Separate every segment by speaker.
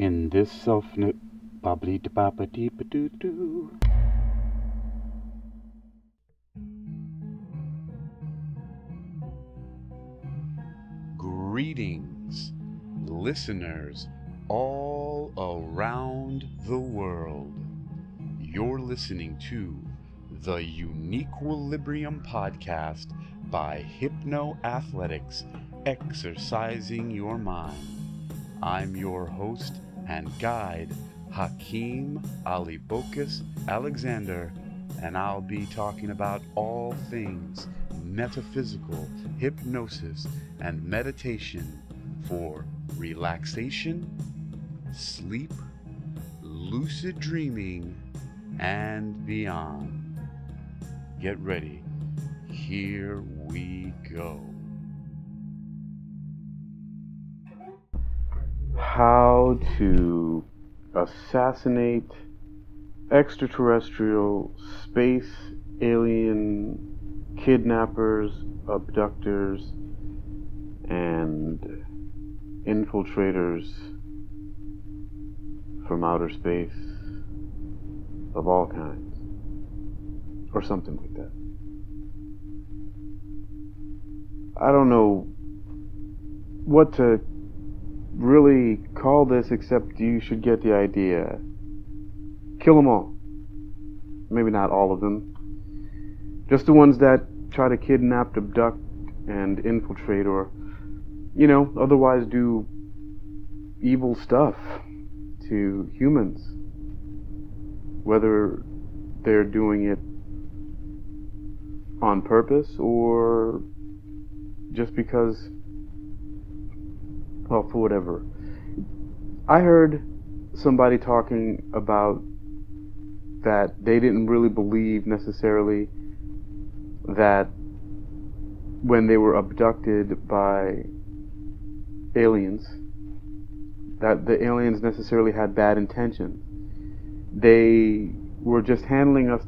Speaker 1: In this self bubbly baba dee doo doo. Greetings, listeners all around the world. You're listening to the Uniquilibrium podcast by Hypno Athletics, exercising your mind. I'm your host and guide, Hakeem Ali-Bocas Alexander, and I'll be talking about all things metaphysical, hypnosis, and meditation for relaxation, sleep, lucid dreaming, and beyond. Get ready. Here we go. How to assassinate extraterrestrial space alien kidnappers, abductors, and infiltrators from outer space of all kinds, or something like that. I don't know what to really call this except you should get the idea. Kill them all. Maybe not all of them. Just the ones that try to kidnap, abduct, and infiltrate, or, you know, otherwise do evil stuff to humans. Whether they're doing it on purpose or just because, well, for whatever. I heard somebody talking about that they didn't really believe necessarily that when they were abducted by aliens, that the aliens necessarily had bad intentions. They were just handling us,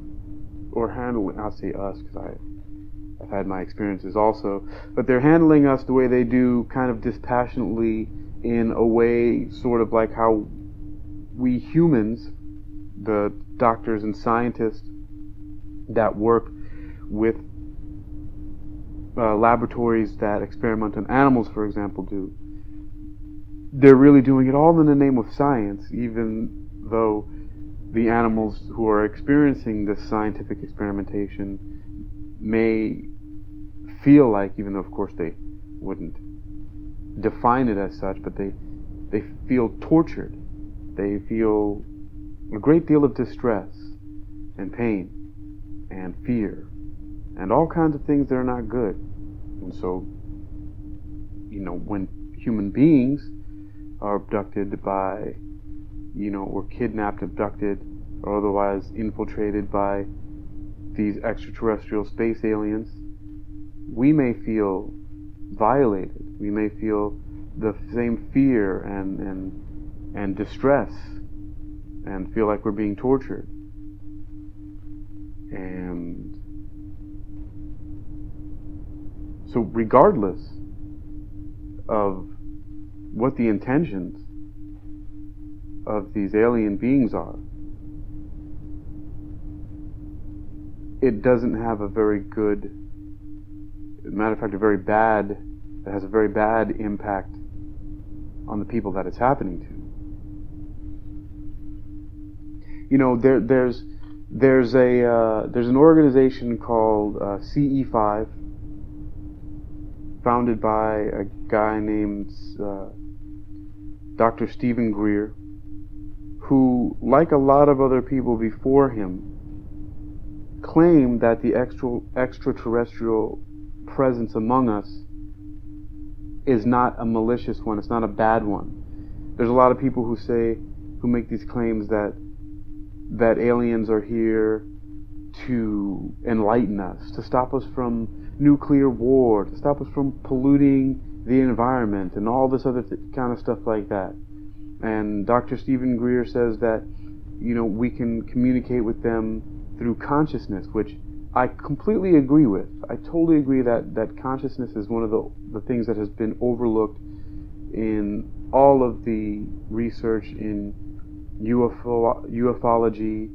Speaker 1: or handling, I'll say us, because I had my experiences also, but they're handling us the way they do, kind of dispassionately, in a way sort of like how we humans, the doctors and scientists that work with uh, laboratories that experiment on animals, for example, do. They're really doing it all in the name of science, even though the animals who are experiencing this scientific experimentation may feel like, even though of course they wouldn't define it as such, but they they feel tortured. They feel a great deal of distress and pain and fear and all kinds of things that are not good. And so, you know, when human beings are abducted by, you know, or kidnapped, abducted, or otherwise infiltrated by these extraterrestrial space aliens, we may feel violated. We may feel the same fear and, and, and distress and feel like we're being tortured. And so, regardless of what the intentions of these alien beings are, it doesn't have a very good, matter of fact, a very bad, it has a very bad impact on the people that it's happening to. You know, there, there's there's a uh, there's an organization called uh, CE5, founded by a guy named uh, Dr. Stephen Greer, who, like a lot of other people before him, claim that the extra, extraterrestrial presence among us is not a malicious one, it's not a bad one. There's a lot of people who say, who make these claims that that aliens are here to enlighten us, to stop us from nuclear war, to stop us from polluting the environment, and all this other th- kind of stuff like that. And Dr. Stephen Greer says that, you know, we can communicate with them through consciousness, which I completely agree with. I totally agree that, that consciousness is one of the, the things that has been overlooked in all of the research in UFO, ufology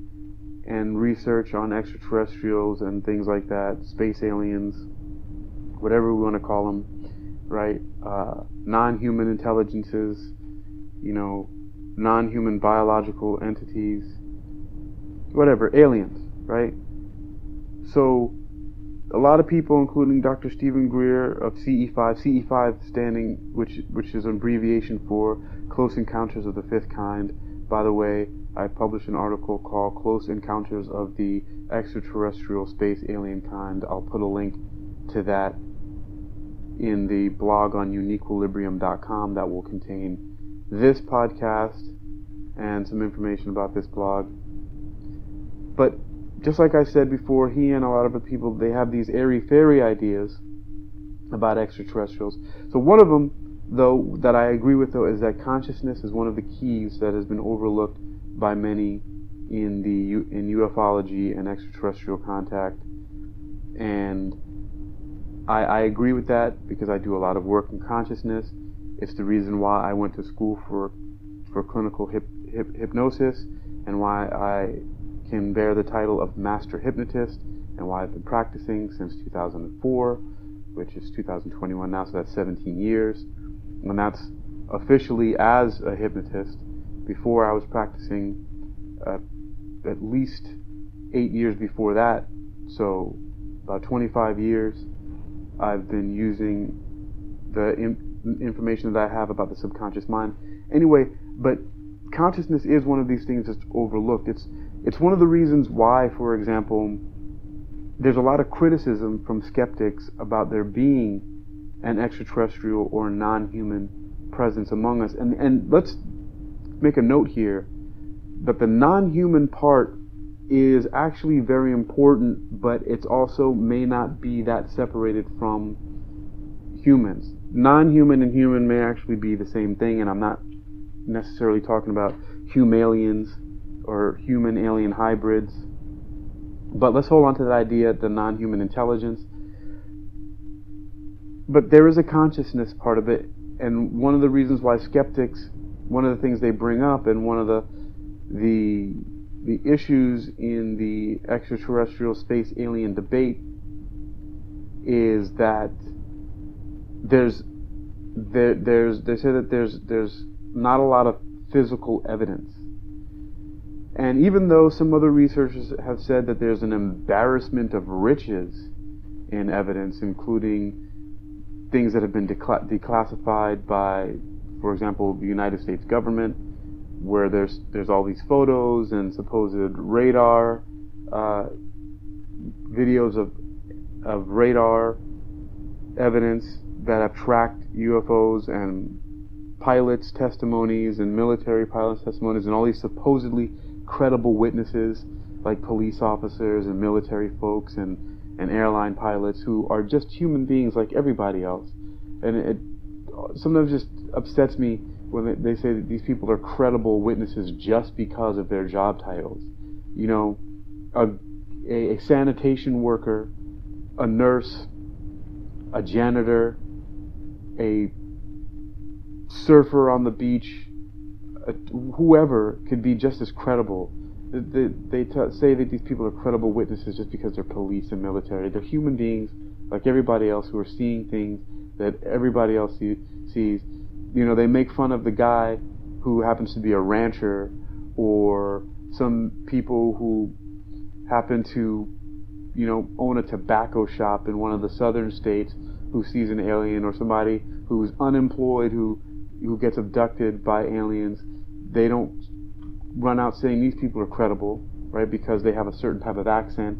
Speaker 1: and research on extraterrestrials and things like that, space aliens, whatever we want to call them, right? Uh, non-human intelligences, you know, non-human biological entities, whatever, aliens, right? So, a lot of people, including Dr. Stephen Greer of CE5, CE5 standing, which which is an abbreviation for Close Encounters of the Fifth Kind. By the way, I published an article called Close Encounters of the Extraterrestrial Space Alien Kind. I'll put a link to that in the blog on uniquilibrium.com that will contain this podcast and some information about this blog. But just like I said before, he and a lot of other people, they have these airy fairy ideas about extraterrestrials. So one of them, though, that I agree with, though, is that consciousness is one of the keys that has been overlooked by many in the in ufology and extraterrestrial contact. And I, I agree with that because I do a lot of work in consciousness. It's the reason why I went to school for for clinical hip, hip, hypnosis and why I can bear the title of Master Hypnotist and why I've been practicing since 2004, which is 2021 now, so that's 17 years. And that's officially as a hypnotist. Before I was practicing uh, at least eight years before that, so about 25 years, I've been using the in- information that I have about the subconscious mind. Anyway, but consciousness is one of these things that's overlooked. It's it's one of the reasons why, for example, there's a lot of criticism from skeptics about there being an extraterrestrial or non-human presence among us. And and let's make a note here that the non-human part is actually very important, but it's also may not be that separated from humans. Non-human and human may actually be the same thing, and I'm not necessarily talking about humalians or human alien hybrids. But let's hold on to that idea, the non human intelligence. But there is a consciousness part of it, and one of the reasons why skeptics, one of the things they bring up, and one of the the the issues in the extraterrestrial space alien debate is that there's there, there's they say that there's there's not a lot of physical evidence and even though some other researchers have said that there's an embarrassment of riches in evidence, including things that have been declassified by, for example, the United States government, where there's there's all these photos and supposed radar uh, videos of of radar evidence that have tracked UFOs and pilots' testimonies and military pilots' testimonies and all these supposedly credible witnesses like police officers and military folks and, and airline pilots who are just human beings like everybody else. And it sometimes just upsets me when they say that these people are credible witnesses just because of their job titles. You know, a, a, sanitation worker, a nurse, a janitor, a surfer on the beach, whoever could be just as credible. They, they t- say that these people are credible witnesses just because they're police and military. They're human beings like everybody else who are seeing things that everybody else see, sees. You know, they make fun of the guy who happens to be a rancher or some people who happen to, you know, own a tobacco shop in one of the southern states who sees an alien or somebody who's unemployed who who gets abducted by aliens they don't run out saying these people are credible, right? Because they have a certain type of accent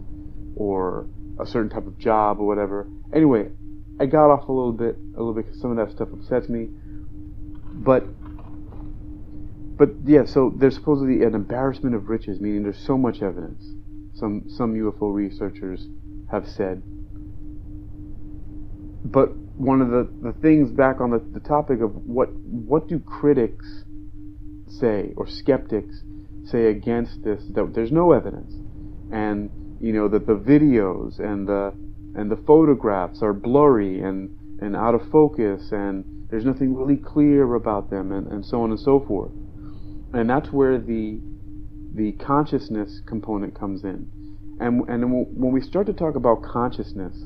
Speaker 1: or a certain type of job or whatever. Anyway, I got off a little bit, a little bit because some of that stuff upsets me. But, but yeah, so there's supposedly an embarrassment of riches, meaning there's so much evidence. Some some UFO researchers have said. But one of the, the things back on the, the topic of what what do critics say or skeptics say against this that there's no evidence and you know that the videos and the and the photographs are blurry and and out of focus and There's nothing really clear about them, and, and so on and so forth. And that's where the the consciousness component comes in. And and when we start to talk about consciousness,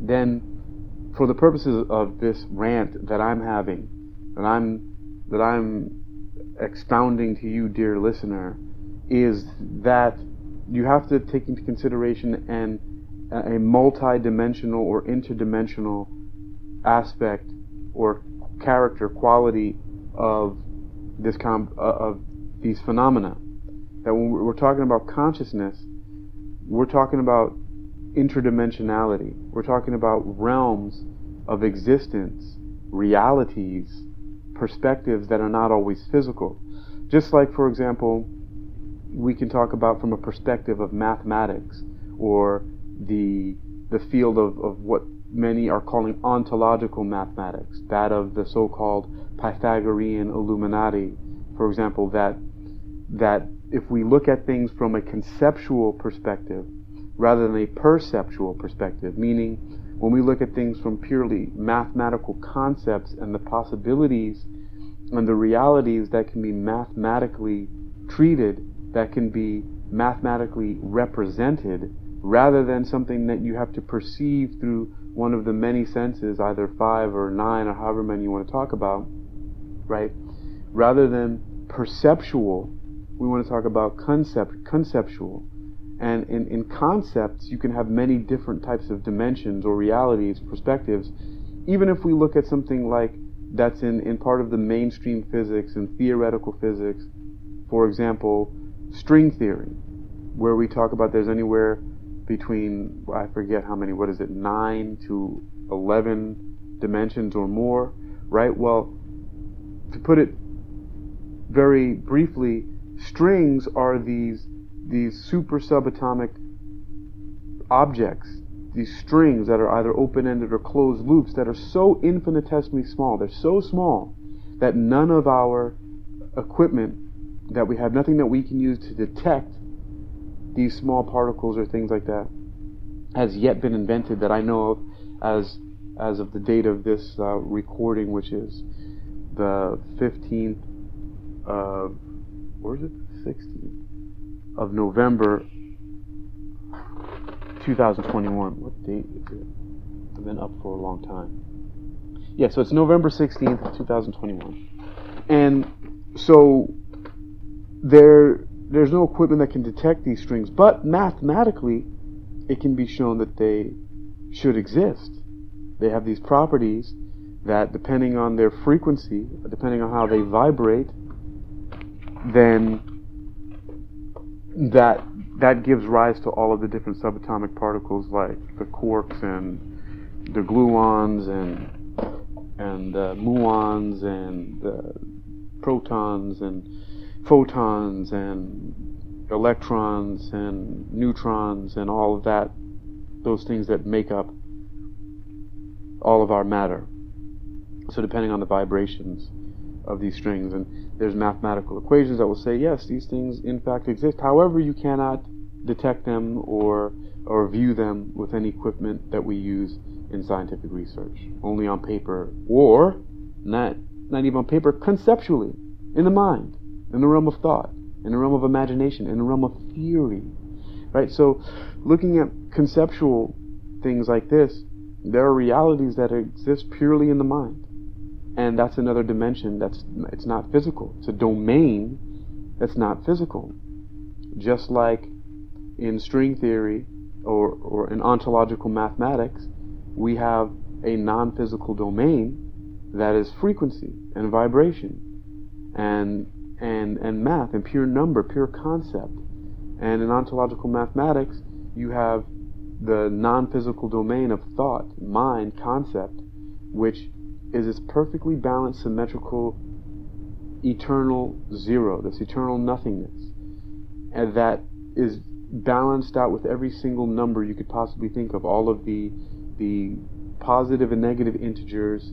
Speaker 1: then for the purposes of this rant that I'm having, that I'm that I'm expounding to you, dear listener, is that you have to take into consideration an a multi-dimensional or interdimensional aspect or character quality of this com- uh, of these phenomena. That when we're talking about consciousness, we're talking about interdimensionality. We're talking about realms of existence, realities, perspectives that are not always physical. Just like, for example, we can talk about from a perspective of mathematics or the the field of, of what many are calling ontological mathematics, that of the so-called Pythagorean Illuminati, for example, that that if we look at things from a conceptual perspective rather than a perceptual perspective, meaning when we look at things from purely mathematical concepts and the possibilities and the realities that can be mathematically treated, that can be mathematically represented, rather than something that you have to perceive through one of the many senses, either five or nine or however many you want to talk about, right? Rather than perceptual, we want to talk about concept, conceptual. And in, in concepts, you can have many different types of dimensions or realities, perspectives. Even if we look at something like that's in, in part of the mainstream physics and theoretical physics, for example, string theory, where we talk about there's anywhere between, I forget how many, what is it, 9 to 11 dimensions or more, right? Well, to put it very briefly, strings are these these super subatomic objects, these strings that are either open-ended or closed loops that are so infinitesimally small, they're so small that none of our equipment that we have nothing that we can use to detect these small particles or things like that has yet been invented that I know of as as of the date of this uh, recording, which is the 15th of, where is it? 16th of November 2021. What date is it? I've been up for a long time. Yeah, so it's November 16th, 2021. And so there there's no equipment that can detect these strings, but mathematically it can be shown that they should exist. They have these properties that depending on their frequency, depending on how they vibrate, then that that gives rise to all of the different subatomic particles like the quarks and the gluons and and the muons and the protons and photons and electrons and neutrons and all of that those things that make up all of our matter. So depending on the vibrations of these strings and there's mathematical equations that will say, yes, these things in fact exist. However, you cannot detect them or, or view them with any equipment that we use in scientific research. Only on paper, or not, not even on paper, conceptually, in the mind, in the realm of thought, in the realm of imagination, in the realm of theory. Right? So, looking at conceptual things like this, there are realities that exist purely in the mind and that's another dimension that's it's not physical. It's a domain that's not physical. Just like in string theory or, or in ontological mathematics we have a non-physical domain that is frequency and vibration and and and math and pure number pure concept. And in ontological mathematics you have the non-physical domain of thought mind concept which is this perfectly balanced, symmetrical, eternal zero, this eternal nothingness, and that is balanced out with every single number you could possibly think of, all of the the positive and negative integers,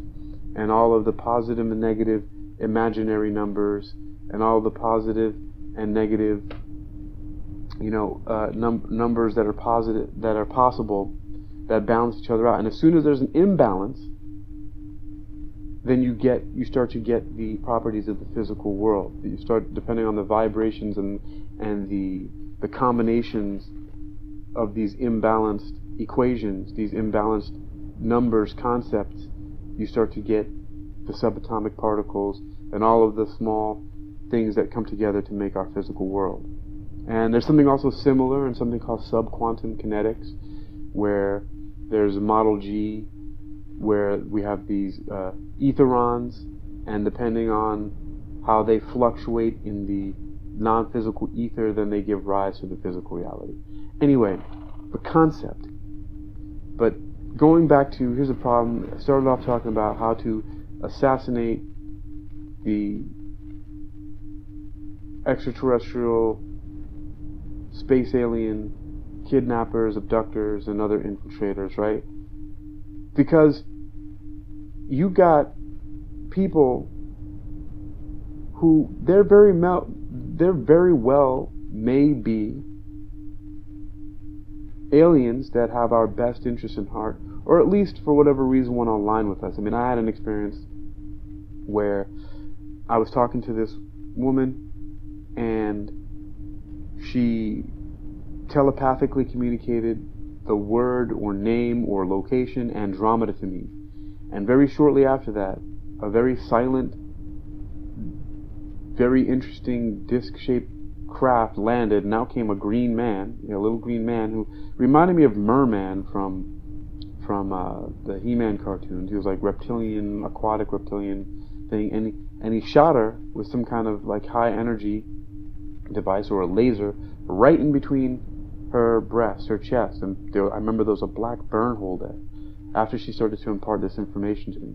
Speaker 1: and all of the positive and negative imaginary numbers, and all the positive and negative, you know, uh, num- numbers that are positive that are possible that balance each other out. And as soon as there's an imbalance, then you get you start to get the properties of the physical world. You start depending on the vibrations and and the the combinations of these imbalanced equations, these imbalanced numbers, concepts, you start to get the subatomic particles and all of the small things that come together to make our physical world. And there's something also similar in something called subquantum kinetics, where there's a model G where we have these uh, etherons, and depending on how they fluctuate in the non physical ether, then they give rise to the physical reality. Anyway, the concept. But going back to here's a problem. I started off talking about how to assassinate the extraterrestrial space alien kidnappers, abductors, and other infiltrators, right? Because you got people who they're very mel- they're very well may be aliens that have our best interest in heart, or at least for whatever reason want to align with us. I mean, I had an experience where I was talking to this woman and she telepathically communicated the word or name or location Andromeda to me. And very shortly after that, a very silent, very interesting disc shaped craft landed. Now came a green man, a little green man who reminded me of Merman from from uh, the He-Man cartoons. He was like reptilian, aquatic reptilian thing, and he, and he shot her with some kind of like high energy device or a laser right in between her breast, her chest, and there, I remember there was a black burn hole there. After she started to impart this information to me,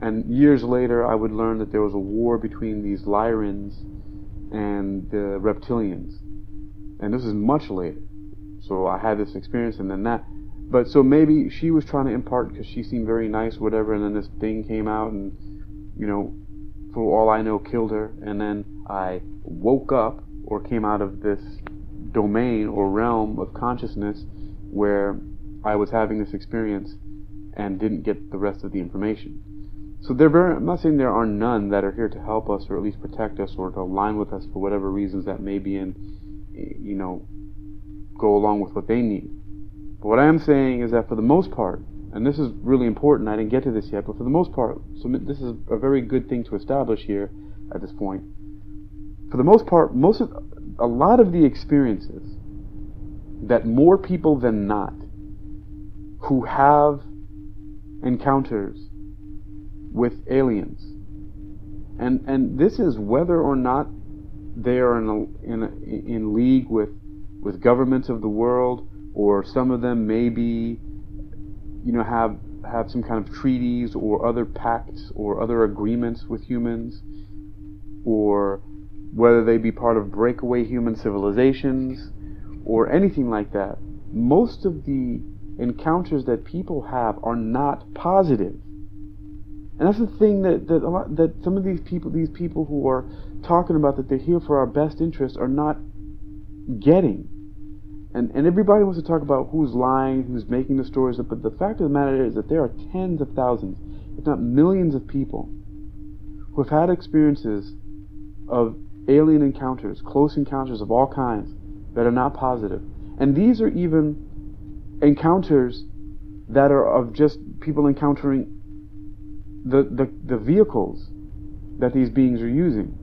Speaker 1: and years later, I would learn that there was a war between these Lyrans and the reptilians. And this is much later. So I had this experience and then that. But so maybe she was trying to impart because she seemed very nice, whatever, and then this thing came out and, you know, for all I know, killed her. And then I woke up or came out of this domain or realm of consciousness where I was having this experience and didn't get the rest of the information. So they're very, I'm not saying there are none that are here to help us or at least protect us or to align with us for whatever reasons that may be and you know, go along with what they need. But what I am saying is that for the most part, and this is really important, I didn't get to this yet, but for the most part, so this is a very good thing to establish here at this point. For the most part, most of, a lot of the experiences that more people than not who have encounters with aliens. And and this is whether or not they are in a, in a, in league with with governments of the world, or some of them maybe, you know, have have some kind of treaties or other pacts or other agreements with humans, or whether they be part of breakaway human civilizations or anything like that. Most of the encounters that people have are not positive. And that's the thing that that, lot, that some of these people, these people who are talking about that they're here for our best interest, are not getting. And and everybody wants to talk about who's lying, who's making the stories up. But the fact of the matter is that there are tens of thousands, if not millions, of people who have had experiences of alien encounters, close encounters of all kinds, that are not positive. And these are even encounters that are of just people encountering the, the, the vehicles that these beings are using.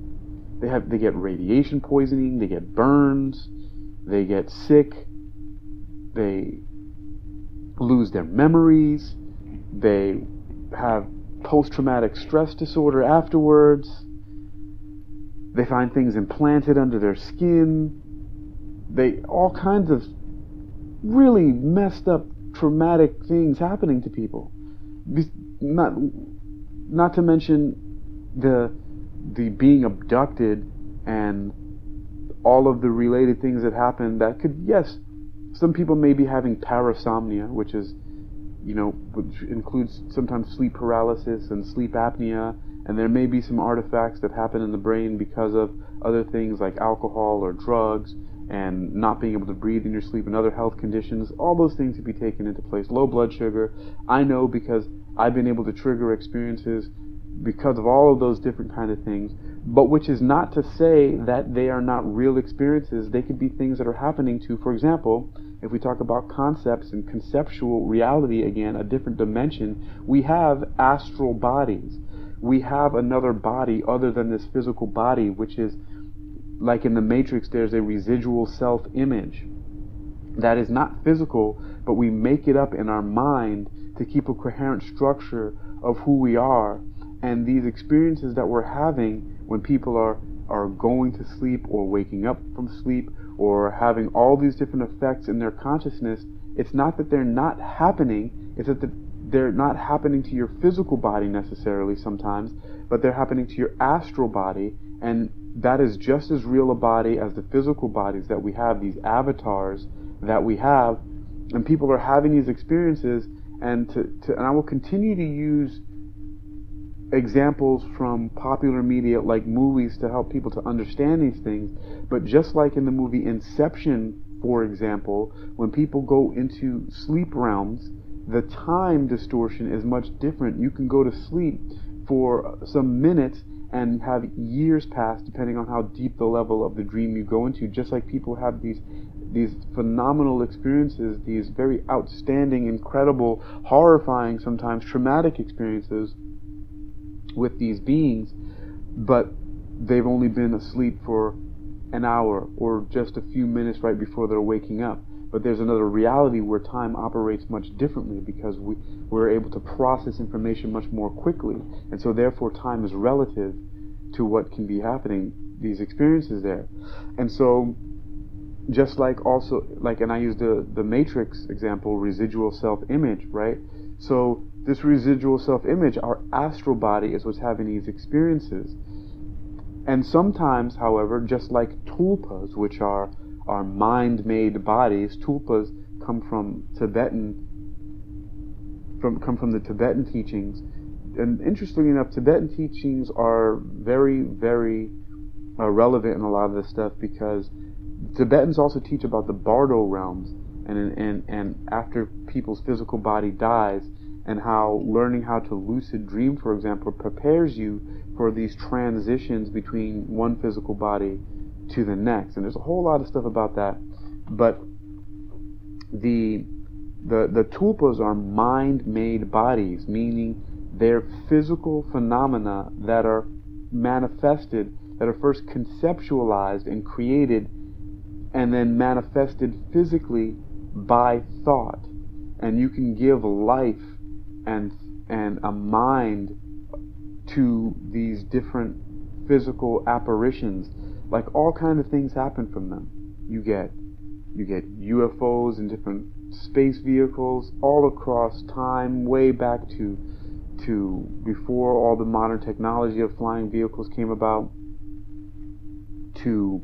Speaker 1: They have they get radiation poisoning, they get burns, they get sick, they lose their memories, they have post traumatic stress disorder afterwards. They find things implanted under their skin. They all kinds of really messed up traumatic things happening to people. Not not to mention the the being abducted and all of the related things that happen that could yes some people may be having parasomnia which is you know which includes sometimes sleep paralysis and sleep apnea and there may be some artifacts that happen in the brain because of other things like alcohol or drugs and not being able to breathe in your sleep and other health conditions. All those things to be taken into place. Low blood sugar. I know because I've been able to trigger experiences because of all of those different kind of things but which is not to say that they are not real experiences. They could be things that are happening to for example if we talk about concepts and conceptual reality again a different dimension we have astral bodies. We have another body other than this physical body which is like in the matrix there's a residual self image that is not physical but we make it up in our mind to keep a coherent structure of who we are. And these experiences that we're having when people are are going to sleep or waking up from sleep or having all these different effects in their consciousness it's not that they're not happening it's that they're not happening to your physical body necessarily sometimes but they're happening to your astral body and that is just as real a body as the physical bodies that we have these avatars that we have and people are having these experiences and to, to and I will continue to use examples from popular media like movies to help people to understand these things. But just like in the movie Inception, for example, when people go into sleep realms, the time distortion is much different. You can go to sleep for some minutes and have years pass depending on how deep the level of the dream you go into. Just like people have these these phenomenal experiences, these very outstanding, incredible, horrifying, sometimes traumatic experiences with these beings, but they've only been asleep for an hour or just a few minutes right before they're waking up. But there's another reality where time operates much differently because we, we're able to process information much more quickly. And so therefore time is relative to what can be happening, these experiences there. And so just like also like and I use the, the matrix example, residual self image, right? So this residual self image, our astral body, is what's having these experiences. And sometimes, however, just like tulpas, which are, are mind made bodies, tulpas come from Tibetan from come from the Tibetan teachings. And interestingly enough, Tibetan teachings are very, very uh, relevant in a lot of this stuff because Tibetans also teach about the Bardo realms, and and and after people's physical body dies, and how learning how to lucid dream, for example, prepares you for these transitions between one physical body to the next. And there's a whole lot of stuff about that. But the the the tulpas are mind-made bodies, meaning they're physical phenomena that are manifested, that are first conceptualized and created, and then manifested physically by thought. And you can give life and and a mind to these different physical apparitions. Like all kind of things happen from them. You get you get UFOs and different space vehicles all across time way back to to before all the modern technology of flying vehicles came about to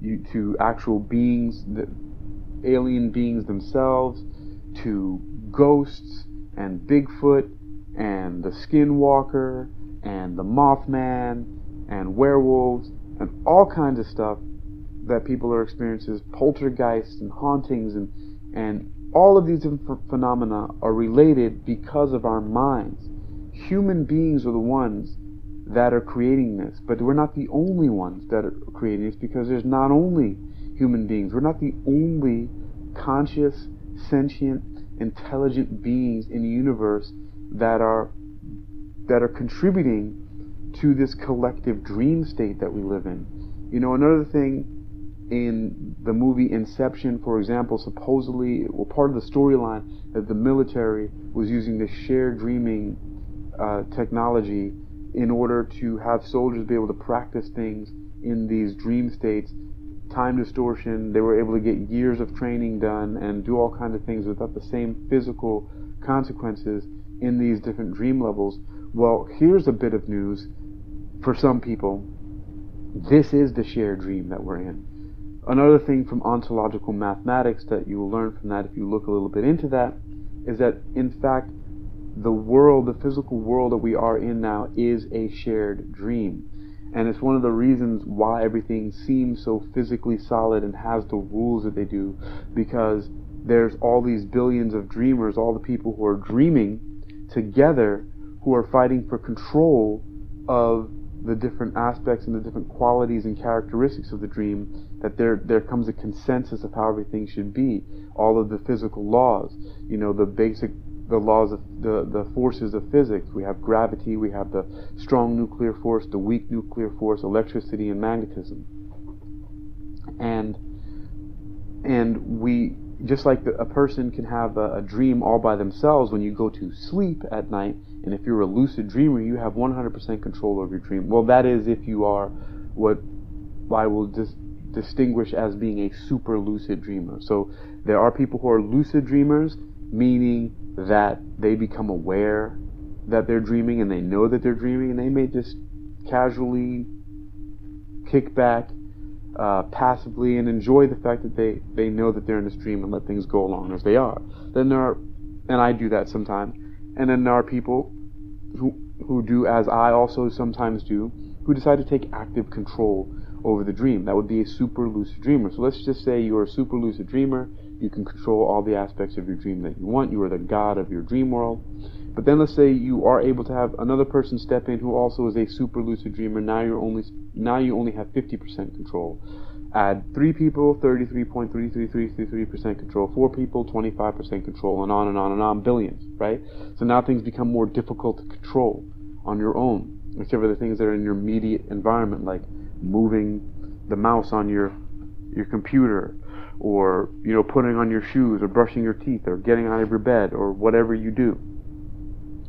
Speaker 1: you, to actual beings the alien beings themselves to ghosts and Bigfoot and the Skinwalker and the Mothman and werewolves and all kinds of stuff that people are experiencing, poltergeists and hauntings and and all of these different phenomena are related because of our minds. Human beings are the ones that are creating this, but we're not the only ones that are creating this because there's not only human beings. We're not the only conscious, sentient, intelligent beings in the universe that are that are contributing to this collective dream state that we live in. You know, another thing in the movie Inception, for example, supposedly, well, part of the storyline that the military was using this shared dreaming uh, technology in order to have soldiers be able to practice things in these dream states time distortion. They were able to get years of training done and do all kinds of things without the same physical consequences in these different dream levels. Well, here's a bit of news for some people. This is the shared dream that we're in. Another thing from ontological mathematics that you will learn from that if you look a little bit into that is that in fact the world, the physical world that we are in now is a shared dream. And it's one of the reasons why everything seems so physically solid and has the rules that they do, because there's all these billions of dreamers, all the people who are dreaming together, who are fighting for control of the different aspects and the different qualities and characteristics of the dream, that there there comes a consensus of how everything should be. All of the physical laws, you know, the basic the laws of the, the forces of physics. We have gravity, we have the strong nuclear force, the weak nuclear force, electricity and magnetism. And and we just like the, a person can have a, a dream all by themselves when you go to sleep at night, and if you're a lucid dreamer, you have 100% control over your dream. Well, that is if you are what I will dis- distinguish as being a super lucid dreamer. So there are people who are lucid dreamers, meaning that they become aware that they're dreaming and they know that they're dreaming, and they may just casually kick back uh, passively and enjoy the fact that they, they know that they're in a dream and let things go along as they are. Then there are, and I do that sometimes, and then there are people who, who do as I also sometimes do, who decide to take active control over the dream. That would be a super lucid dreamer. So let's just say you're a super lucid dreamer. You can control all the aspects of your dream that you want. You are the god of your dream world. But then let's say you are able to have another person step in who also is a super lucid dreamer. Now you're only now you only have 50% control. Add three people, 33.3333% control. Four people, 25% control, and on and on and on, billions, right? So now things become more difficult to control on your own, for the things that are in your immediate environment, like moving the mouse on your your computer, or you know putting on your shoes, or brushing your teeth, or getting out of your bed, or whatever you do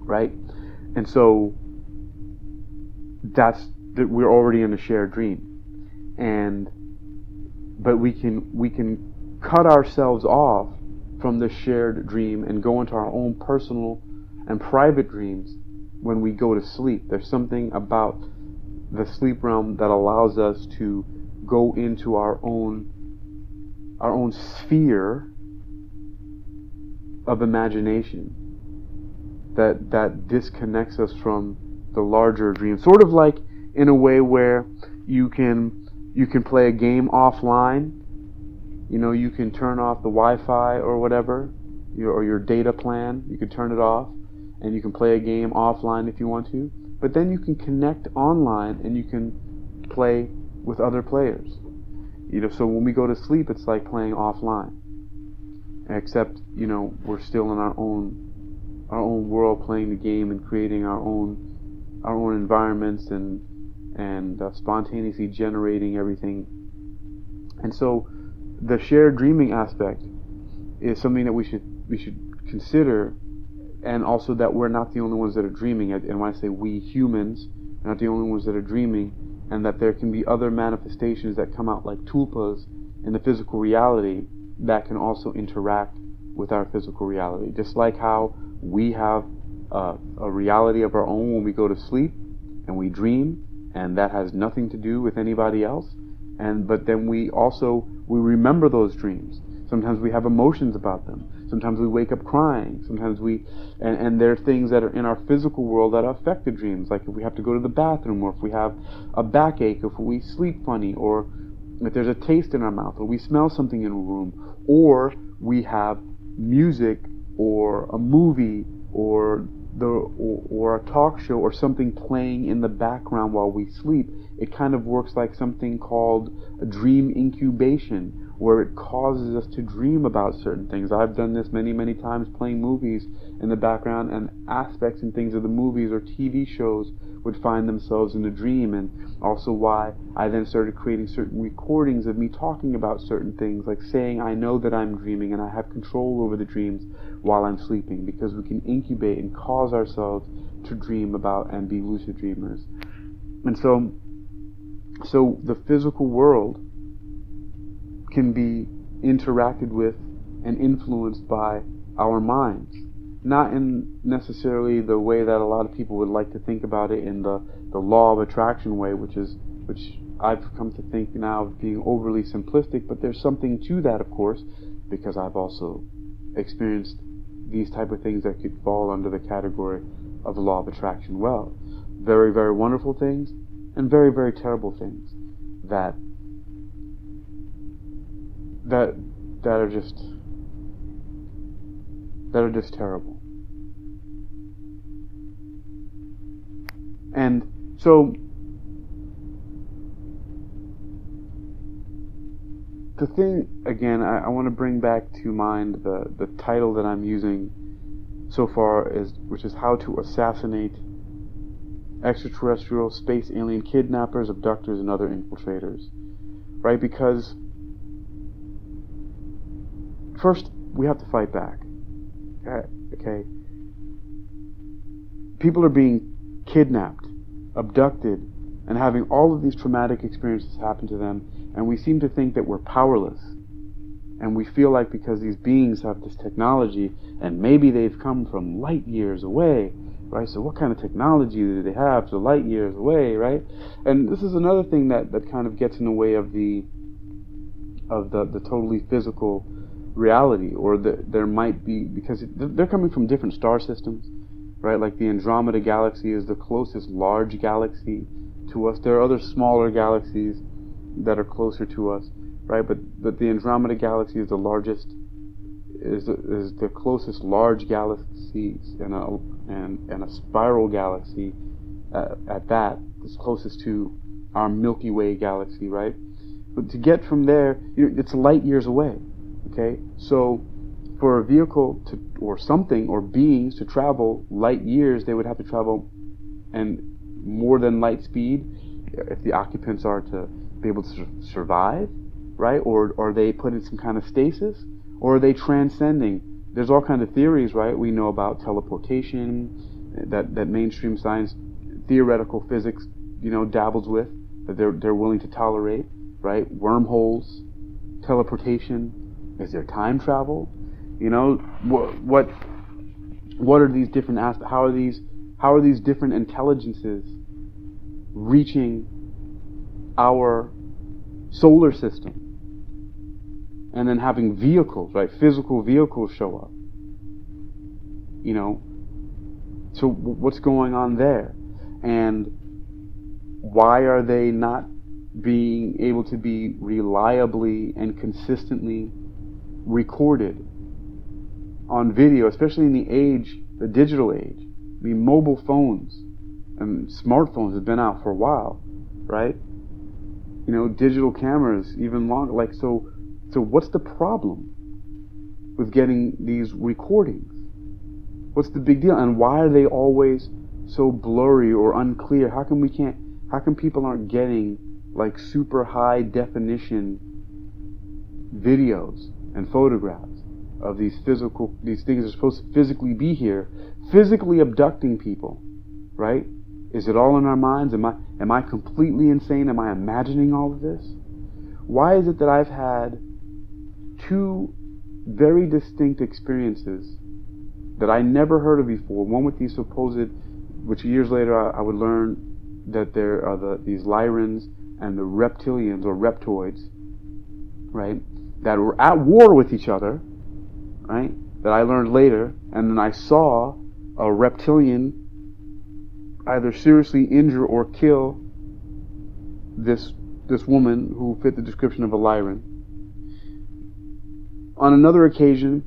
Speaker 1: right? And so that's that we're already in a shared dream, and but we can we can cut ourselves off from the shared dream and go into our own personal and private dreams when we go to sleep. There's something about the sleep realm that allows us to go into our own our own sphere of imagination that that disconnects us from the larger dream. Sort of like in a way where you can you can play a game offline. You know, you can turn off the Wi-Fi or whatever, your, or your data plan. You can turn it off, and you can play a game offline if you want to. But then you can connect online and you can play with other players. You know, so when we go to sleep, it's like playing offline. Except, you know, we're still in our own our own world, playing the game and creating our own our own environments and and uh, spontaneously generating everything. And so, the shared dreaming aspect is something that we should we should consider, and also that we're not the only ones that are dreaming. And when I say we humans, are not the only ones that are dreaming, and that there can be other manifestations that come out like tulpas in the physical reality that can also interact with our physical reality. Just like how we have a, a reality of our own when we go to sleep and we dream, and that has nothing to do with anybody else. And but then we also we remember those dreams. Sometimes we have emotions about them. Sometimes we wake up crying. Sometimes we, and, and there are things that are in our physical world that affect the dreams, like if we have to go to the bathroom, or if we have a backache, or if we sleep funny, or if there's a taste in our mouth, or we smell something in a room, or we have music or a movie or the or, or, a talk show or something playing in the background while we sleep, it kind of works like something called a dream incubation, where it causes us to dream about certain things. I've done this many, many times playing movies in the background, and aspects and things of the movies or TV shows would find themselves in a dream, and also why I then started creating certain recordings of me talking about certain things, like saying I know that I'm dreaming and I have control over the dreams while I'm sleeping, because we can incubate and cause ourselves to dream about and be lucid dreamers. And so, so the physical world can be interacted with and influenced by our minds not in necessarily the way that a lot of people would like to think about it in the, the law of attraction way, which is which I've come to think now of being overly simplistic, but there's something to that, of course, because I've also experienced these type of things that could fall under the category of law of attraction well. Very, very wonderful things and very, very terrible things that that that are just that are just terrible. And so the thing again, I, I want to bring back to mind the the title that I'm using so far is which is how to assassinate extraterrestrial space alien kidnappers, abductors, and other infiltrators. Right? Because first we have to fight back. Uh, okay? People are being kidnapped, abducted, and having all of these traumatic experiences happen to them, and we seem to think that we're powerless. And we feel like because these beings have this technology, and maybe they've come from light years away, right? So what kind of technology do they have to light years away, right? And this is another thing that, that kind of gets in the way of the of the, the totally physical reality, or the, there might be because they're coming from different star systems, right? Like the Andromeda galaxy is the closest large galaxy to us. There are other smaller galaxies that are closer to us, right? But but the Andromeda galaxy is the largest, is the, is the closest large galaxies, and a and and a spiral galaxy uh, at that is closest to our Milky Way galaxy, right? But to get from there, it's light years away. Okay, so for a vehicle to or something or beings to travel light years, they would have to travel and more than light speed uh, if the occupants are to be able to survive, right? Or, or are they put in some kind of stasis? Or are they transcending? There's all kinds of theories, right? We know about teleportation, uh, that, that mainstream science, theoretical physics, you know, dabbles with, that they're, they're willing to tolerate, right? Wormholes, teleportation, is there time travel? You know, what, what, what are these different aspects? How are these, how are these different intelligences reaching our solar system and then having vehicles, right? Physical vehicles show up. You know, so what's going on there? And why are they not being able to be reliably and consistently recorded on video, especially in the age, the digital age? I mean, mobile phones and smartphones have been out for a while, right? you know, digital cameras even longer. Like, so, so what's the problem with getting these recordings? What's the big deal? And why are they always so blurry or unclear? How come we can't, how come people aren't getting like super high definition videos and photographs of these physical, these things that are supposed to physically be here, physically abducting people, right? Is it all in our minds? Am I, am I completely insane? Am I imagining all of this? Why is it that I've had two very distinct experiences that I never heard of before? One with these supposed, which years later I, I would learn that there are the, these Lyrans and the reptilians or reptoids, right, that were at war with each other, right, that I learned later, and then I saw a reptilian either seriously injure or kill this this woman who fit the description of a Lyran. On another occasion,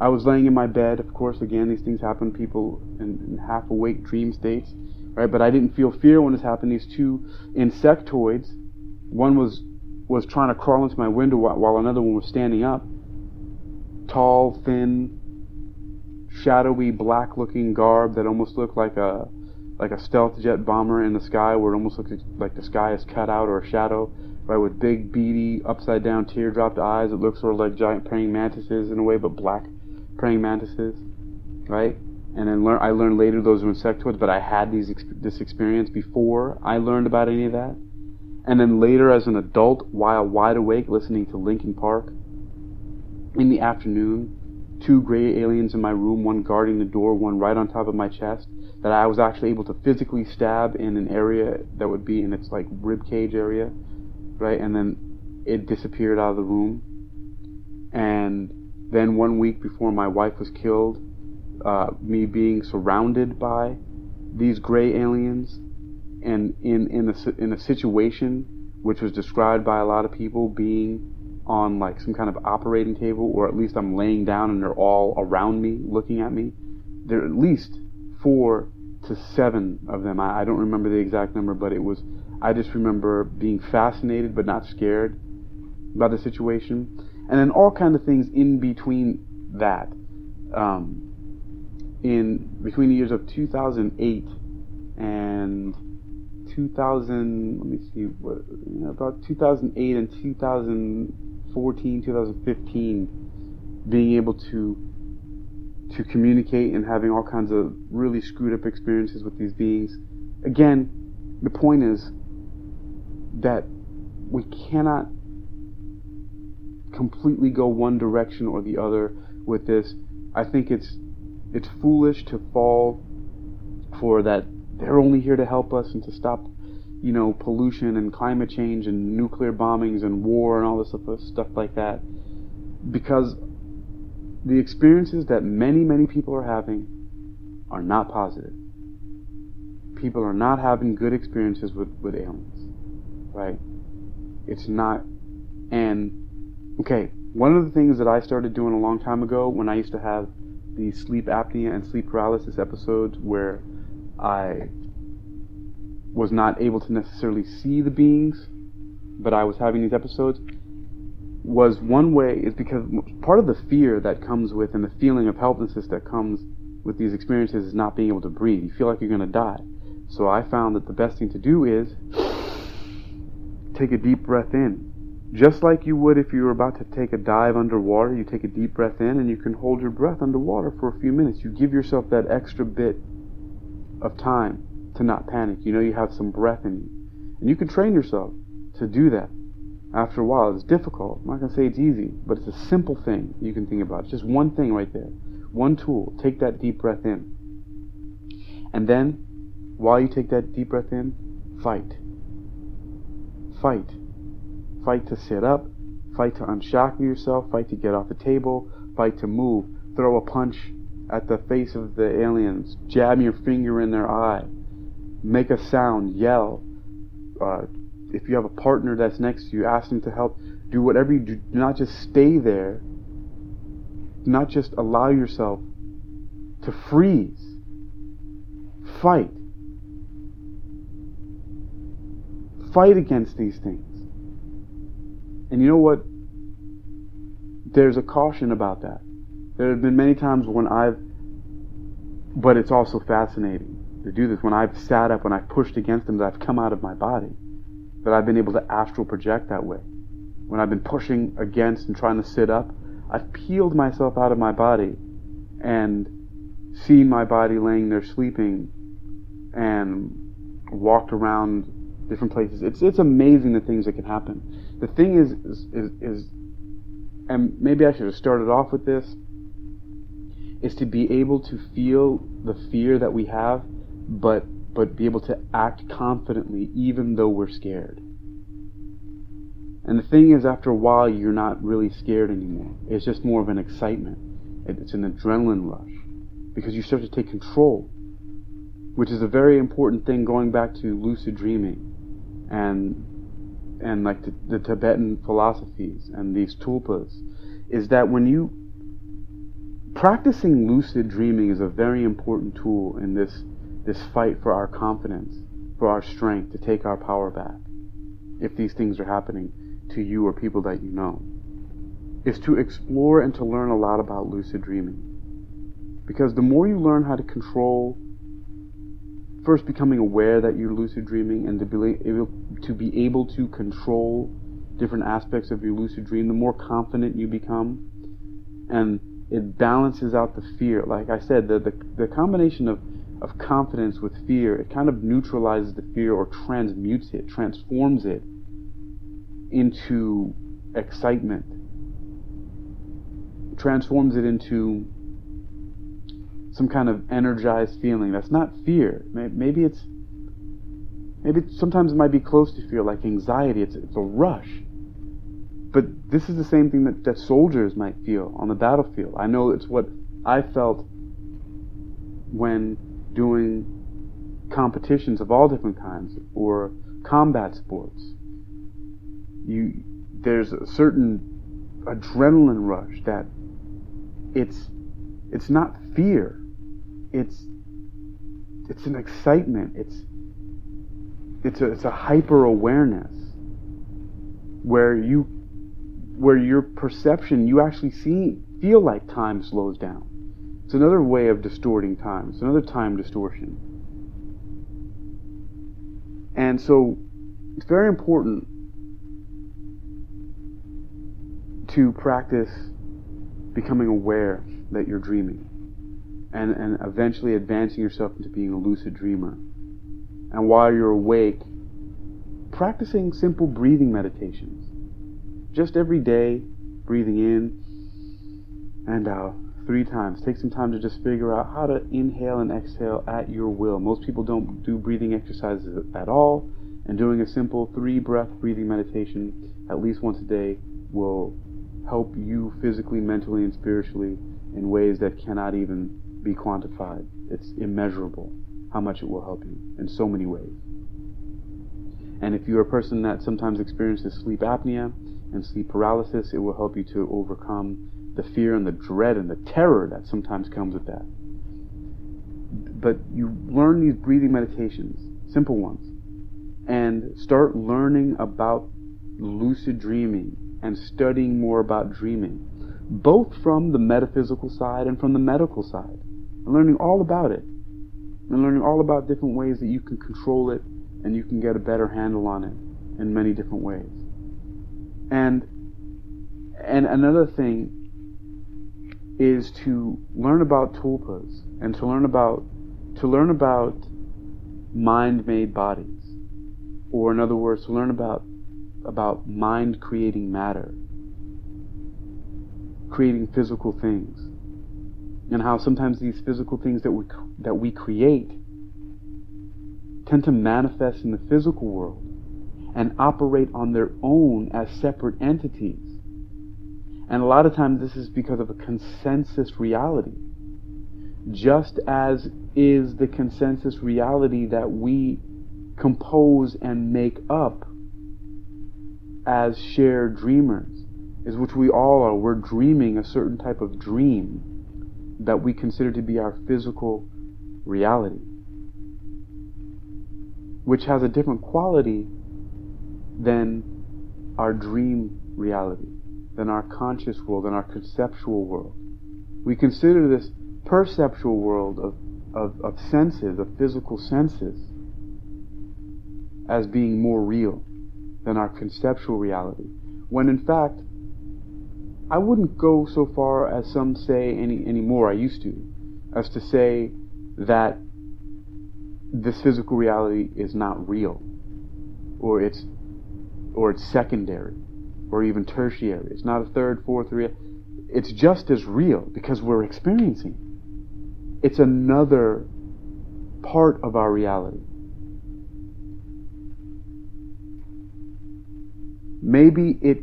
Speaker 1: I was laying in my bed. Of course, again, these things happen. People in, in half awake dream states, right? But I didn't feel fear when this happened. These two insectoids, one was was trying to crawl into my window while, another one was standing up. Tall, thin, shadowy black looking garb that almost looked like a like a stealth jet bomber in the sky where it almost looks like the sky is cut out or a shadow right with big beady upside down teardropped eyes it looks sort of like giant praying mantises in a way but black praying mantises right and then I learned later those were insectoids but I had these this experience before I learned about any of that and then later as an adult while wide awake listening to Linkin Park in the afternoon two gray aliens in my room, one guarding the door, one right on top of my chest, that I was actually able to physically stab in an area that would be in its like rib cage area, right? And then it disappeared out of the room. And then one week before my wife was killed, uh, me being surrounded by these gray aliens, and in in a in a situation which was described by a lot of people being on like some kind of operating table, or at least I'm laying down and they're all around me, looking at me. There are at least four to seven of them. I, I don't remember the exact number, but it was. I just remember being fascinated but not scared about the situation, and then all kind of things in between that. Um, in between the years of 2008 and 2000, let me see, what, about 2008 and 2014, 2015, being able to to communicate and having all kinds of really screwed up experiences with these beings. Again, the point is that we cannot completely go one direction or the other with this. I think it's it's foolish to fall for that they're only here to help us and to stop you know pollution and climate change and nuclear bombings and war and all this stuff, stuff like that. Because the experiences that many many people are having are not positive. People are not having good experiences with, with aliens right? It's not and okay one of the things that i started doing a long time ago when i used to have the sleep apnea and sleep paralysis episodes where I was not able to necessarily see the beings, but I was having these episodes, was one way is because part of the fear that comes with and the feeling of helplessness that comes with these experiences is not being able to breathe. You feel like you're going to die. So I found that the best thing to do is take a deep breath in just like you would if you were about to take a dive underwater, you take a deep breath in and you can hold your breath underwater for a few minutes. You give yourself that extra bit of time to not panic. You know you have some breath in you. And you can train yourself to do that. After a while, it's difficult. I'm not going to say it's easy, but it's a simple thing you can think about. It's just one thing right there. One tool. Take that deep breath in. And then, while you take that deep breath in, fight. Fight Fight to sit up, fight to unshackle yourself, fight to get off the table, fight to move, throw a punch at the face of the aliens, jab your finger in their eye, make a sound, yell. Uh, if you have a partner that's next to you, ask them to help. Do whatever you do. Do not just stay there. Do not just allow yourself to freeze. Fight. Fight against these things. And you know what? There's a caution about that. There have been many times when I've, but it's also fascinating to do this. When I've sat up, when I've pushed against them, that I've come out of my body, that I've been able to astral project that way. When I've been pushing against and trying to sit up, I've peeled myself out of my body and seen my body laying there sleeping and walked around different places. It's it's amazing the things that can happen. The thing is is, is, is and maybe I should have started off with this, is to be able to feel the fear that we have, but but be able to act confidently even though we're scared. And the thing is, after a while, you're not really scared anymore. It's just more of an excitement. It's an adrenaline rush because you start to take control, which is a very important thing going back to lucid dreaming and and like the, the Tibetan philosophies and these tulpas is that when you practicing lucid dreaming is a very important tool in this this fight for our confidence, for our strength to take our power back. If these things are happening to you or people that you know, is to explore and to learn a lot about lucid dreaming. Because the more you learn how to control first becoming aware that you're lucid dreaming and to be able to be able to control different aspects of your lucid dream, the more confident you become, and it balances out the fear. Like I said, the the, the combination of of confidence with fear, it kind of neutralizes the fear or transmutes it, transforms it into excitement, transforms it into some kind of energized feeling. That's not fear. Maybe it's maybe sometimes it might be close to fear, like anxiety. It's it's a rush. But this is the same thing that, that soldiers might feel on the battlefield. I know it's what I felt when doing competitions of all different kinds or combat sports. You there's a certain adrenaline rush that it's it's not fear it's it's an excitement. It's it's a, it's a hyper awareness where you where your perception you actually see feel like time slows down. It's another way of distorting time. It's another time distortion. And so it's very important to practice becoming aware that you're dreaming and, and eventually advancing yourself into being a lucid dreamer. And while you're awake, practicing simple breathing meditations. Just every day, breathing in and out three times. Take some time to just figure out how to inhale and exhale at your will. Most people don't do breathing exercises at all, and doing a simple three breath breathing meditation at least once a day will help you physically, mentally, and spiritually in ways that cannot even be quantified. It's immeasurable how much it will help you in so many ways. And if you're a person that sometimes experiences sleep apnea and sleep paralysis, it will help you to overcome the fear and the dread and the terror that sometimes comes with that. But you learn these breathing meditations, simple ones, and start learning about lucid dreaming and studying more about dreaming, both from the metaphysical side and from the medical side and learning all about it and learning all about different ways that you can control it and you can get a better handle on it in many different ways. And and another thing is to learn about tulpas and to learn about to learn about mind-made bodies. Or in other words, to learn about about mind creating matter, creating physical things and how sometimes these physical things that we that we create tend to manifest in the physical world and operate on their own as separate entities. And a lot of times this is because of a consensus reality. Just as is the consensus reality that we compose and make up as shared dreamers, is which we all are. We're dreaming a certain type of dream that we consider to be our physical reality, which has a different quality than our dream reality, than our conscious world, than our conceptual world. We consider this perceptual world of, of, of senses, of physical senses, as being more real than our conceptual reality, when in fact, I wouldn't go so far as some say any anymore. I used to, as to say that this physical reality is not real, or it's or it's secondary, or even tertiary. It's not a third, fourth, real. It's just as real because we're experiencing. It's another part of our reality. Maybe it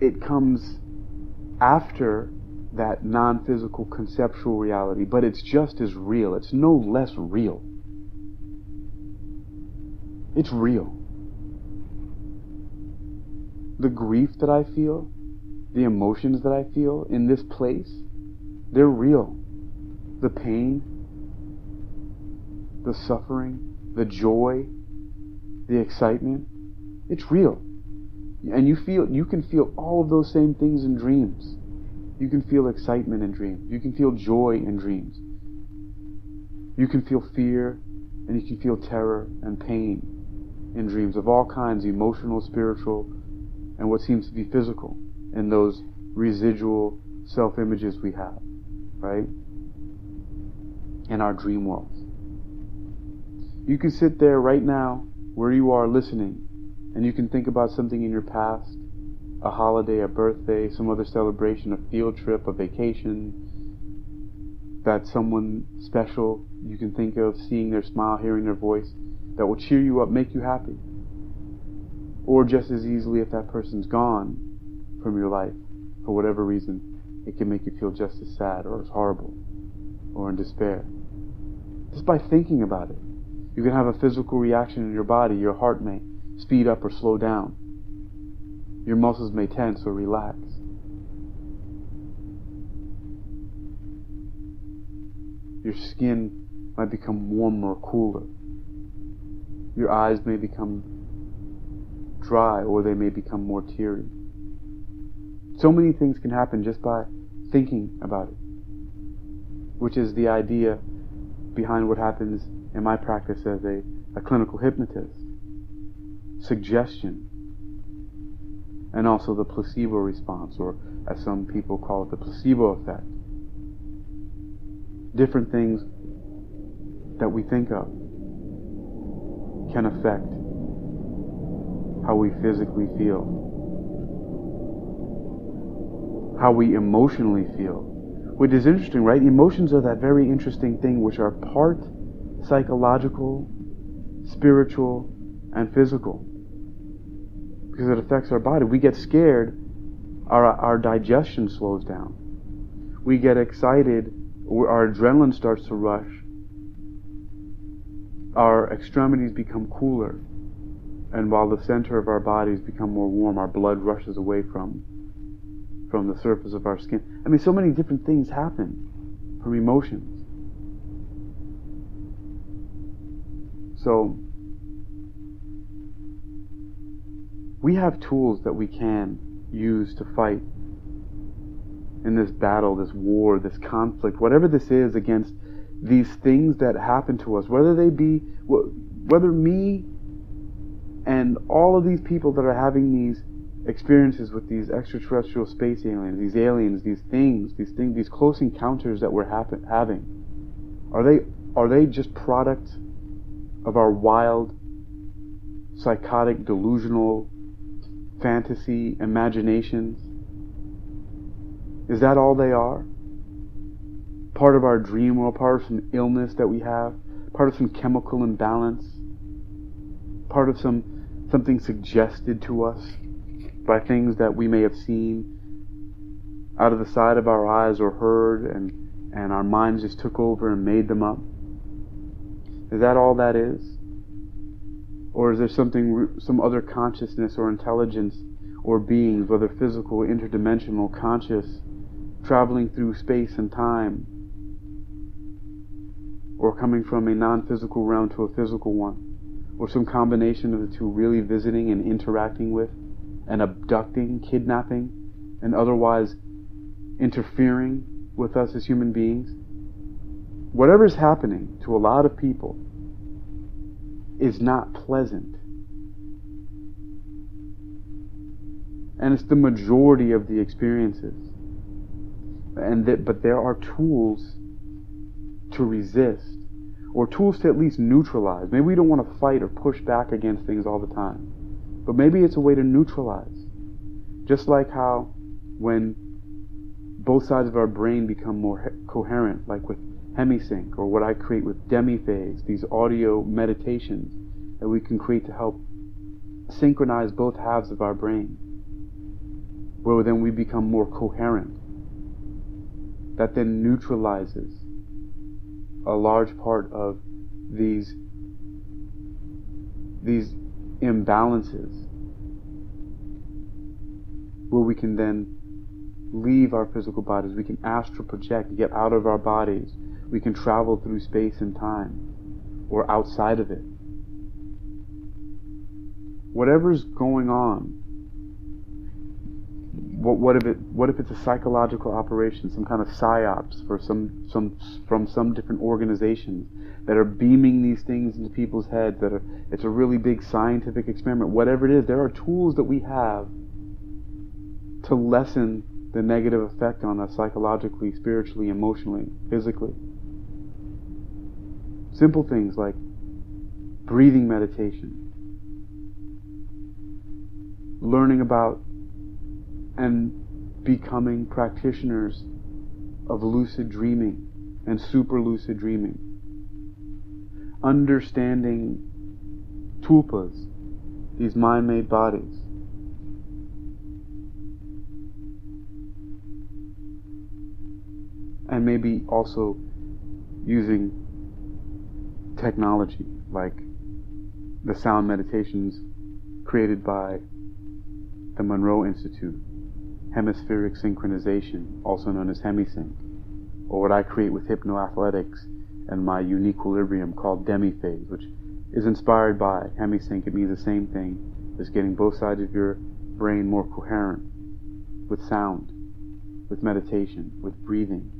Speaker 1: it comes after that non physical conceptual reality, but it's just as real. It's no less real. It's real. The grief that I feel, the emotions that I feel in this place, they're real. The pain, the suffering, the joy, the excitement, it's real. And you feel you can feel all of those same things in dreams. You can feel excitement in dreams. You can feel joy in dreams. You can feel fear and you can feel terror and pain in dreams of all kinds, emotional, spiritual, and what seems to be physical in those residual self images we have, right? In our dream worlds. You can sit there right now, where you are listening, and you can think about something in your past a holiday, a birthday, some other celebration, a field trip, a vacation that someone special you can think of, seeing their smile, hearing their voice, that will cheer you up, make you happy. Or just as easily, if that person's gone from your life for whatever reason, it can make you feel just as sad or as horrible or in despair. Just by thinking about it, you can have a physical reaction in your body, your heart may speed up or slow down. Your muscles may tense or relax. Your skin might become warmer or cooler. Your eyes may become dry or they may become more teary. So many things can happen just by thinking about it, which is the idea behind what happens in my practice as a, a clinical hypnotist. Suggestion, and also the placebo response, or as some people call it, the placebo effect. Different things that we think of can affect how we physically feel how we emotionally feel. Which is interesting, right? Emotions are that very interesting thing which are part psychological, spiritual, and physical. Because it affects our body. We get scared, our, our digestion slows down. We get excited, our adrenaline starts to rush. Our extremities become cooler. And while the center of our bodies become more warm, our blood rushes away from from the surface of our skin. I mean, so many different things happen from emotions. So, we have tools that we can use to fight in this battle, this war, this conflict, whatever this is against these things that happen to us, whether they be, whether me and all of these people that are having these experiences with these extraterrestrial space aliens, these aliens, these things, these things, these close encounters that we're happen, having, are they are they just product of our wild, psychotic, delusional, fantasy imaginations? Is that all they are? Part of our dream world, part of some illness that we have, part of some chemical imbalance, part of some something suggested to us by things that we may have seen out of the side of our eyes or heard and, and our minds just took over and made them up? Is that all that is? Or is there something, some other consciousness or intelligence or beings, whether physical, interdimensional, conscious, traveling through space and time, or coming from a non physical realm to a physical one, or some combination of the two, really visiting and interacting with? and abducting, kidnapping, and otherwise interfering with us as human beings, whatever is happening to a lot of people is not pleasant. And it's the majority of the experiences. And that, but there are tools to resist, or tools to at least neutralize. Maybe we don't want to fight or push back against things all the time. But maybe it's a way to neutralize. Just like how when both sides of our brain become more coherent, like with HemiSync or what I create with DemiPhase, these audio meditations that we can create to help synchronize both halves of our brain, where then we become more coherent. That then neutralizes a large part of these these imbalances where we can then leave our physical bodies. We can astral project, get out of our bodies. We can travel through space and time or outside of it. Whatever's going on, what, what if it what if it's a psychological operation, some kind of psyops for some some from some different organizations that are beaming these things into people's heads that are it's a really big scientific experiment whatever it is there are tools that we have to lessen the negative effect on us psychologically spiritually emotionally physically simple things like breathing meditation learning about and becoming practitioners of lucid dreaming and super lucid dreaming understanding tulpas, these mind made bodies. And maybe also using technology like the sound meditations created by the Monroe Institute, hemispheric synchronization, also known as HemiSync, or what I create with hypnoathletics and my Uniquilibrium called demi-phase, which is inspired by hemisync. It means the same thing as getting both sides of your brain more coherent with sound, with meditation, with breathing.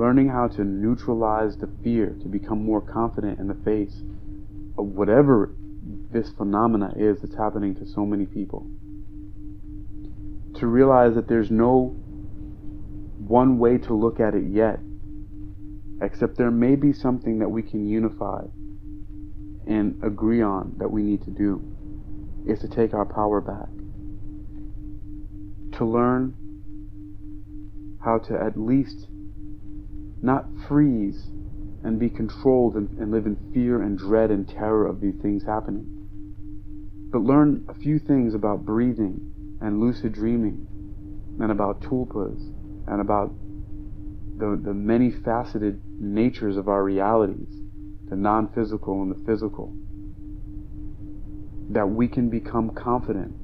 Speaker 1: Learning how to neutralize the fear, to become more confident in the face of whatever this phenomena is that's happening to so many people. To realize that there's no one way to look at it yet, except there may be something that we can unify and agree on that we need to do, is to take our power back. To learn how to at least not freeze and be controlled and, and, live in fear and dread and terror of these things happening. But learn a few things about breathing and lucid dreaming and about tulpas and about the, the many faceted natures of our realities, the non physical and the physical, that we can become confident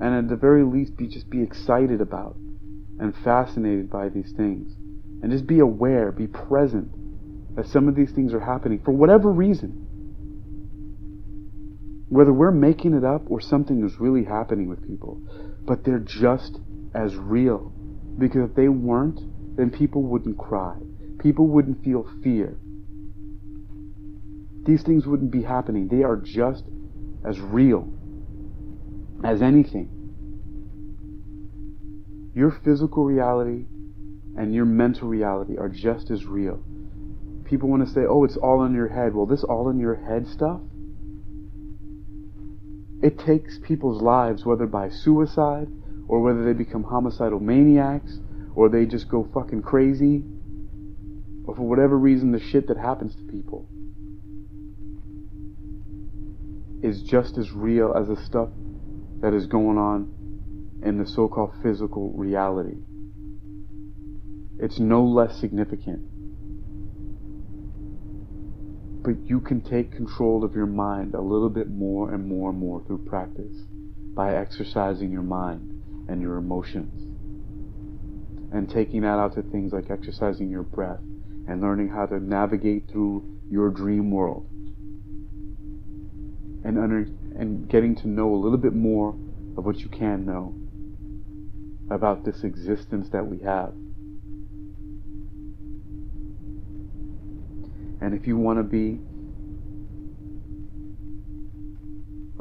Speaker 1: and at the very least be just be excited about and fascinated by these things and just be aware, be present that some of these things are happening for whatever reason. Whether we're making it up or something is really happening with people, but they're just as real. Because if they weren't, then people wouldn't cry. People wouldn't feel fear. These things wouldn't be happening. They are just as real as anything. Your physical reality and your mental reality are just as real. People want to say, oh, it's all in your head. Well, this all in your head stuff, it takes people's lives, whether by suicide or whether they become homicidal maniacs or they just go fucking crazy or for whatever reason the shit that happens to people is just as real as the stuff that is going on in the so-called physical reality. It's no less significant. But you can take control of your mind a little bit more and more and more through practice by exercising your mind and your emotions. And taking that out to things like exercising your breath and learning how to navigate through your dream world. And under and getting to know a little bit more of what you can know about this existence that we have. And if you want to be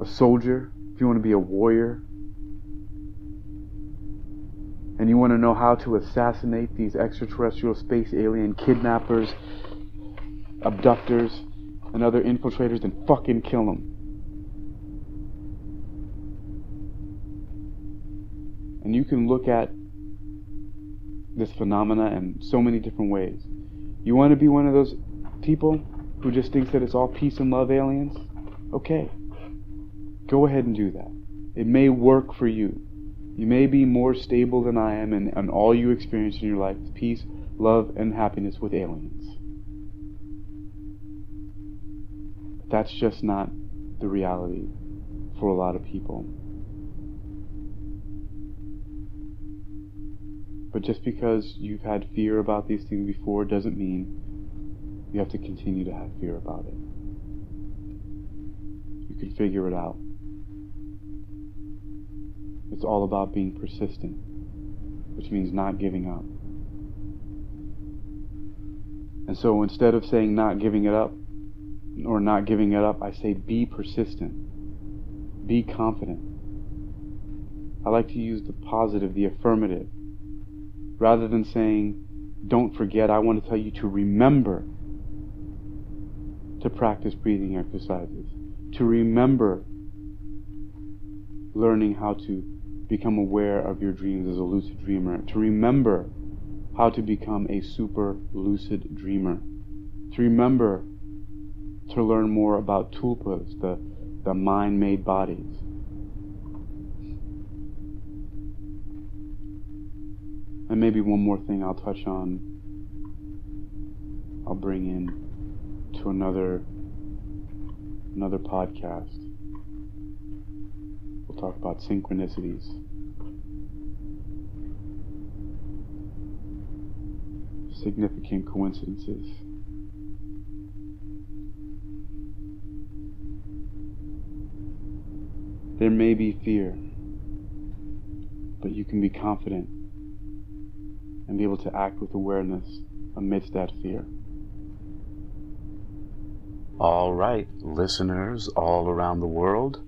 Speaker 1: a soldier, if you want to be a warrior, and you want to know how to assassinate these extraterrestrial space alien kidnappers, abductors, and other infiltrators, then fucking kill them. And you can look at this phenomena in so many different ways. You want to be one of those people who just thinks that it's all peace and love aliens? Okay. Go ahead and do that. It may work for you. You may be more stable than I am, and, and all you experience in your life is peace, love, and happiness with aliens. But that's just not the reality for a lot of people. But just because you've had fear about these things before doesn't mean you have to continue to have fear about it. You can figure it out. It's all about being persistent, which means not giving up. And so instead of saying not giving it up or not giving it up, I say be persistent. Be confident. I like to use the positive, the affirmative. Rather than saying, don't forget, I want to tell you to remember to practice breathing exercises, to remember learning how to become aware of your dreams as a lucid dreamer, to remember how to become a super lucid dreamer, to remember to learn more about tulpas, the, the mind made bodies. And maybe one more thing I'll touch on, I'll bring in to another another podcast. We'll talk about synchronicities. Significant coincidences. There may be fear, but you can be confident and be able to act with awareness amidst that fear.
Speaker 2: All right, listeners all around the world,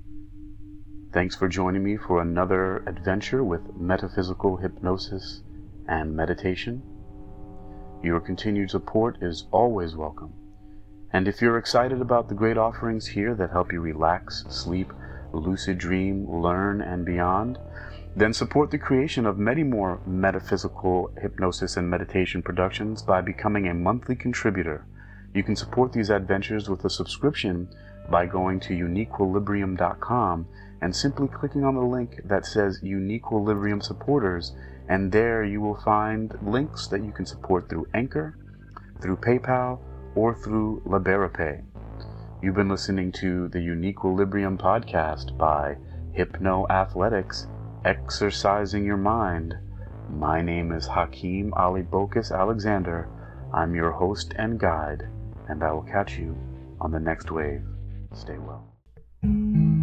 Speaker 2: thanks for joining me for another adventure with metaphysical hypnosis and meditation. Your continued support is always welcome. And if you're excited about the great offerings here that help you relax, sleep, lucid dream, learn, and beyond, then support the creation of many more metaphysical hypnosis and meditation productions by becoming a monthly contributor. You can support these adventures with a subscription by going to uniquilibrium.com and simply clicking on the link that says Uniquilibrium Supporters, and there you will find links that you can support through Anchor, through PayPal, or through Liberapay. You've been listening to the Uniquilibrium podcast by Hypno Athletics, exercising your mind. My name is Hakeem Ali-Bocas Alexander. I'm your host and guide, and I will catch you on the next wave. Stay well.